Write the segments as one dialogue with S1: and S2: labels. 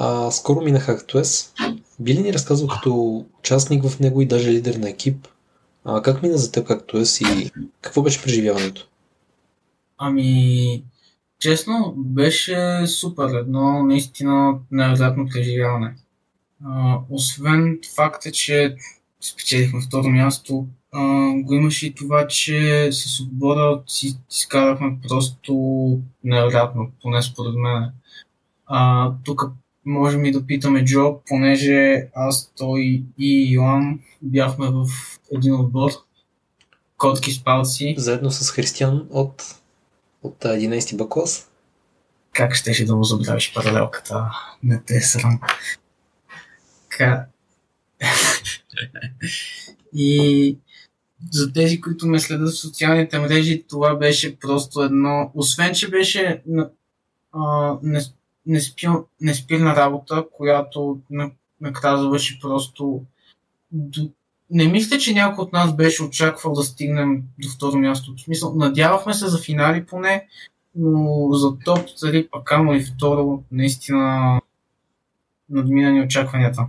S1: А, скоро минах ActOS. Би ли ни разказал като участник в него и даже лидер на екип? А, как мина за теб ActOS и какво беше преживяването?
S2: Ами, честно, беше супер. Едно наистина невероятно преживяване. А, освен факта, че спечелихме второ място, а, го имаше и това, че с отбора си изкарахме просто невероятно, поне според мен. А, тук можем и да питаме Джо, понеже аз, той и Йоан бяхме в един отбор. Котки с палци.
S1: Заедно с Християн от, от 11 Б клас.
S2: Как щеше да му забравиш паралелката? Не те е срам. Ка... и за тези, които ме следят в социалните мрежи, това беше просто едно... Освен, че беше а, не, не, спил, не спирна работа, която накрая завърши просто... Не мисля, че някой от нас беше очаквал да стигнем до второ място. В смисъл, надявахме се за финали поне, но за топ, цари пак камо и второ, наистина надмина ни очакванията.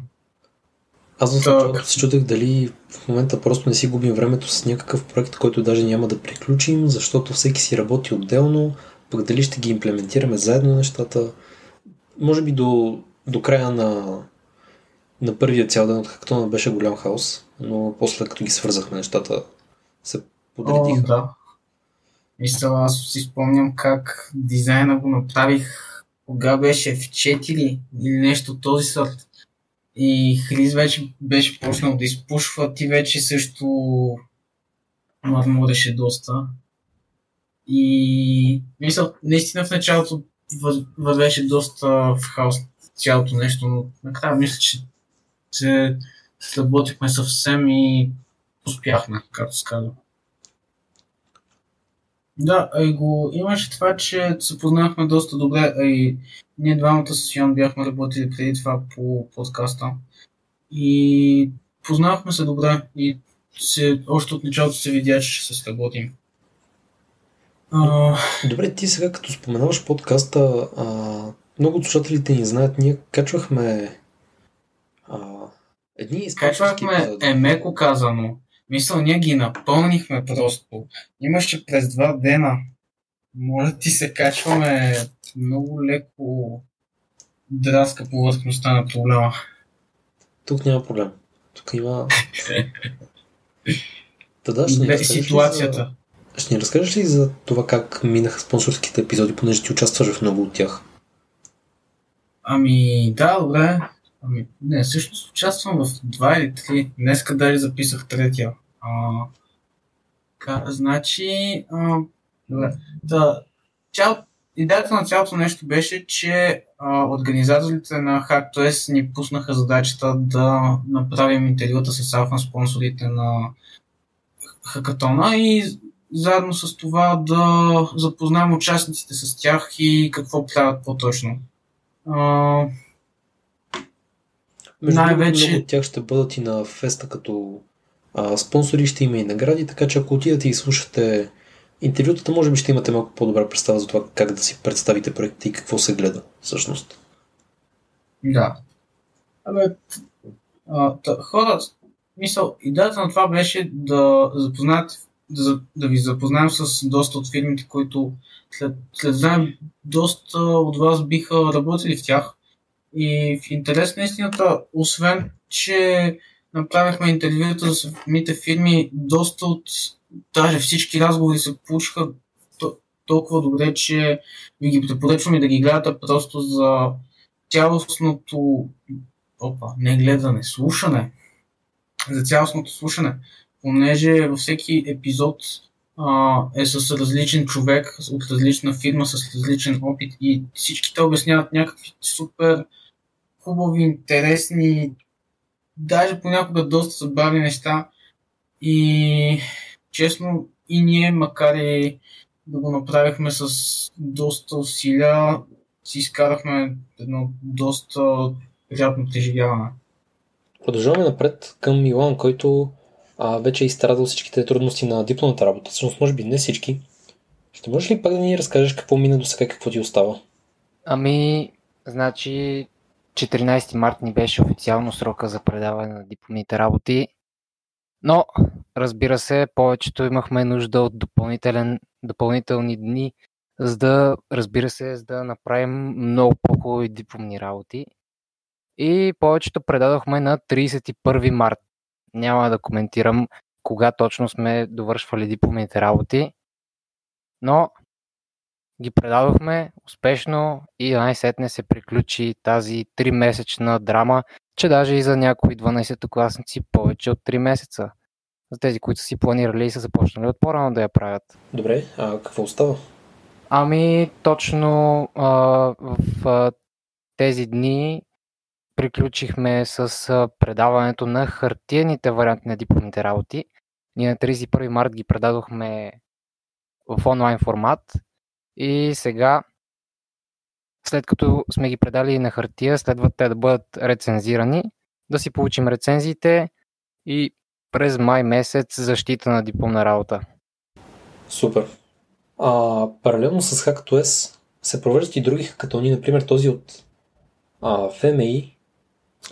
S1: Аз в началото се чудех дали в момента просто не си губим времето с някакъв проект, който даже няма да приключим, защото всеки си работи отделно, пък дали ще ги имплементираме заедно нещата. Може би до, до края на, на първия цял ден от хактона беше голям хаос, но после като ги свързахме нещата се подредиха.
S2: О, да. Мисля, аз си спомням как дизайна го направих кога беше в 4 или нещо от този сорт. И Хрис вече беше почнал да изпушва, ти вече също мърмуреше доста. И мисля, наистина в началото вървеше доста в хаос цялото нещо, но накрая мисля, че, че сработихме съвсем и успяхме, както се казва. Да, и го имаше това, че се познахме доста добре, и ние двамата с Йон бяхме работили преди това по подкаста. И познахме се добре и се, още от началото се видя, че ще се сработим.
S1: А... Добре, ти сега като споменаваш подкаста, а, много от слушателите ни знаят, ние качвахме а, едни
S2: Качвахме е меко казано. Мисля, ние ги напълнихме просто. Имаше през два дена. Може да ти се качваме много леко драска повърхността на проблема.
S1: Тук няма проблем. Тук има...
S2: Та ще ни ситуацията.
S1: Ще ни разкажеш ли за това как минаха спонсорските епизоди, понеже ти участваш в много от тях?
S2: Ами, да, добре. Ами, не, всъщност участвам в два или три. Днеска даже записах третия. А, ка, значи, а, добре. Да, цял, идеята на цялото нещо беше, че а, организаторите на HackToS ни пуснаха задачата да направим интервюта с алфа спонсорите на хакатона и заедно с това да запознаем участниците с тях и какво правят по-точно. А,
S1: между най-вече... много от тях ще бъдат и на феста като а, спонсори, ще има и награди, така че ако отидете и слушате интервютата, може би ще имате малко по-добра представа за това как да си представите проекта и какво се гледа всъщност.
S2: Да. Абе, хора, мисъл, идеята на това беше да запознаят, да, да ви запознаем с доста от фирмите, които след, след време доста от вас биха работили в тях. И в интерес на истината, освен, че направихме интервюта за самите фирми, доста от даже всички разговори се получиха толкова добре, че ви ги препоръчваме да ги гледате просто за цялостното опа, не гледане, слушане. За цялостното слушане. Понеже във всеки епизод а, е с различен човек, от различна фирма, с различен опит и всички те обясняват някакви супер хубави, интересни, даже понякога доста забавни неща. И честно, и ние, макар и да го направихме с доста усилия, си изкарахме едно доста приятно преживяване.
S1: Продължаваме напред към Милан, който а, вече е изстрадал всичките трудности на дипломната работа. Всъщност, може би не всички. Ще можеш ли пак да ни разкажеш какво мина до сега и какво ти остава?
S3: Ами, значи, 14 март ни беше официално срока за предаване на дипломните работи, но разбира се, повечето имахме нужда от допълнителни дни, за да, разбира се, за да направим много по-хубави дипломни работи. И повечето предадохме на 31 март. Няма да коментирам кога точно сме довършвали дипломните работи, но ги предадохме успешно и най-сетне се приключи тази 3-месечна драма, че даже и за някои 12-класници повече от 3 месеца. За тези, които са си планирали и са започнали от по-рано да я правят.
S1: Добре, а какво остава?
S3: Ами, точно а, в а, тези дни приключихме с предаването на хартиените варианти на дипломните работи. Ние на 31 март ги предадохме в онлайн формат и сега, след като сме ги предали на хартия, следва те да бъдат рецензирани, да си получим рецензиите и през май месец защита на дипломна работа.
S1: Супер. А, паралелно с Hack2S се провеждат и други хакатони, например този от а, FMI.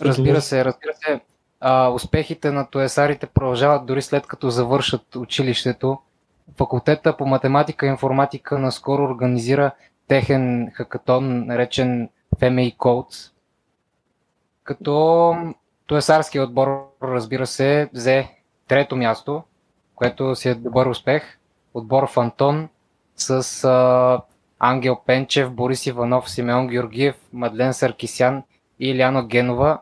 S3: Разбира се, разбира се. А, успехите на туесарите продължават дори след като завършат училището. Факултета по математика и информатика наскоро организира техен хакатон, наречен FMI Codes, като туесарския отбор, разбира се, взе трето място, което си е добър успех. Отбор Фантон с а, Ангел Пенчев, Борис Иванов, Симеон Георгиев, Мадлен Саркисян и Иляна Генова.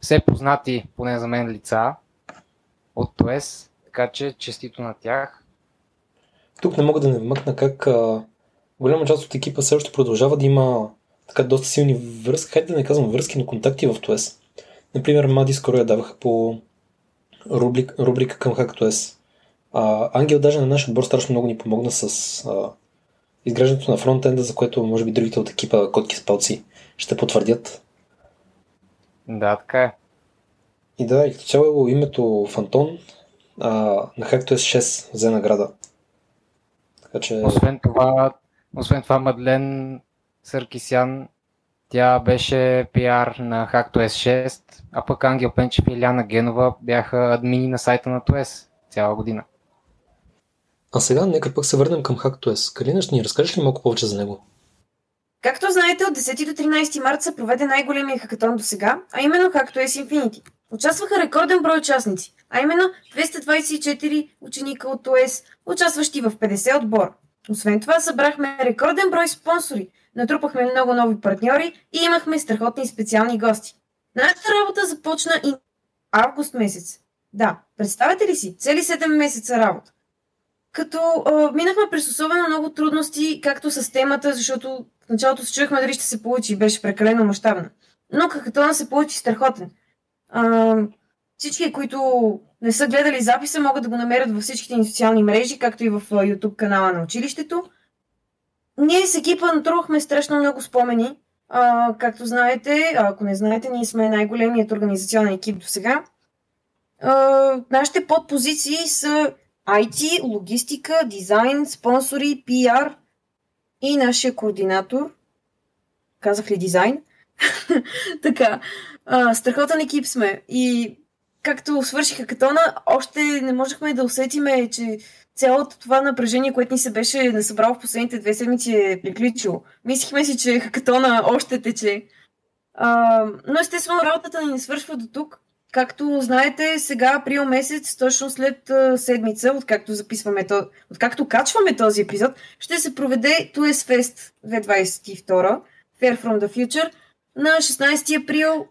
S3: Все познати, поне за мен, лица от ТОЕС, така че честито на тях.
S1: Тук не мога да не вмъкна как а, голяма част от екипа още продължава да има така доста силни връзки, хайде да не казвам връзки, но контакти в ТОЕС. Например, Мади скоро я даваха по рубрик, рубрика към HackTOS. А, Ангел даже на нашия отбор страшно много ни помогна с а, изграждането на фронтенда, за което може би другите от екипа Котки с палци ще потвърдят.
S3: Да, така е.
S1: И да, и като цяло името Фантон а, на HackTOS 6 взе награда.
S3: Така че... Освен това, освен това Мадлен Съркисян тя беше пиар на HackTOS 6, а пък Ангел Пенчев и Иляна Генова бяха админи на сайта на TOS цяла година.
S1: А сега нека пък се върнем към HackTOS. Калина, ще ни разкажеш ли малко повече за него?
S4: Както знаете, от 10 до 13 марта се проведе най-големия хакатон до сега, а именно HackTOS Infinity. Участваха рекорден брой участници, а именно 224 ученика от ТОЕС, участващи в 50 отбора. Освен това, събрахме рекорден брой спонсори, натрупахме много нови партньори и имахме страхотни специални гости. Нашата работа започна и август месец. Да, представете ли си, цели 7 месеца работа. Като а, минахме през особено много трудности, както с темата, защото в началото се чуехме дали ще се получи и беше прекалено мащабна. Но какътона се получи страхотен. А, всички, които не са гледали записа, могат да го намерят във всичките ни социални мрежи, както и в YouTube канала на училището. Ние с екипа натрувахме страшно много спомени. А, както знаете, ако не знаете, ние сме най-големият организационен екип до сега. нашите подпозиции са IT, логистика, дизайн, спонсори, PR и нашия координатор. Казах ли дизайн? така, а, страхотен екип сме и както свършиха катона, още не можехме да усетиме, че цялото това напрежение, което ни се беше насъбрало в последните две седмици е приключило. Мислихме си, че хакатона още тече. А, но естествено работата ни не свършва до тук. Както знаете, сега април месец, точно след седмица, откакто записваме то, откакто качваме този епизод, ще се проведе TUES Fest 2022, Fair from the Future, на 16 април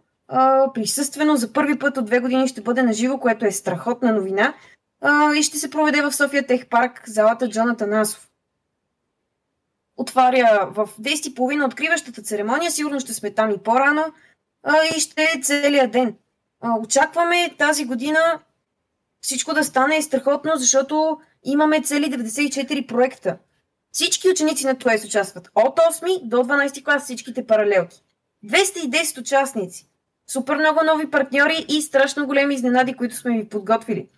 S4: присъствено за първи път от две години ще бъде на живо, което е страхотна новина и ще се проведе в София Тех Парк, залата Джоната Насов. Отваря в 10.30 откриващата церемония, сигурно ще сме там и по-рано и ще е целият ден. Очакваме тази година всичко да стане страхотно, защото имаме цели 94 проекта. Всички ученици на ТОЕС участват. От 8 до 12 клас всичките паралелки. 210 участници. Супер много нови партньори и страшно големи изненади, които сме ви подготвили.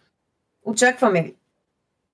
S4: Очакваме ви!